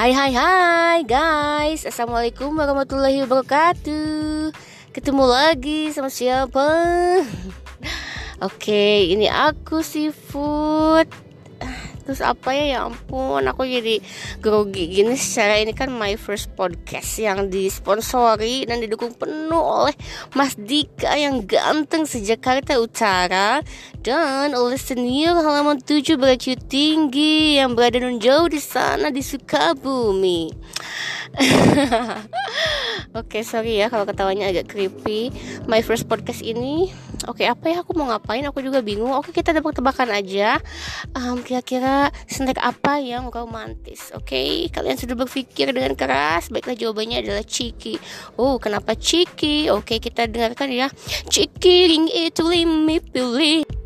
Hai hai hai guys. Assalamualaikum warahmatullahi wabarakatuh. Ketemu lagi sama siapa? Oke ini aku Seafood Terus apa ya ya ampun aku jadi grogi gini secara ini kan my first podcast yang disponsori dan didukung penuh oleh Mas Dika yang ganteng sejak Jakarta Utara dan oleh senior halaman 7 beracu tinggi yang berada non jauh di sana di Sukabumi. Oke, okay, sorry ya kalau ketawanya agak creepy. My first podcast ini. Oke, okay, apa ya aku mau ngapain? Aku juga bingung. Oke, okay, kita tebak-tebakan aja. Um, kira-kira snack apa yang romantis? Oke, okay? kalian sudah berpikir dengan keras. Baiklah jawabannya adalah ciki. Oh, kenapa ciki? Oke, okay, kita dengarkan ya. Ciki ring itu limi pilih.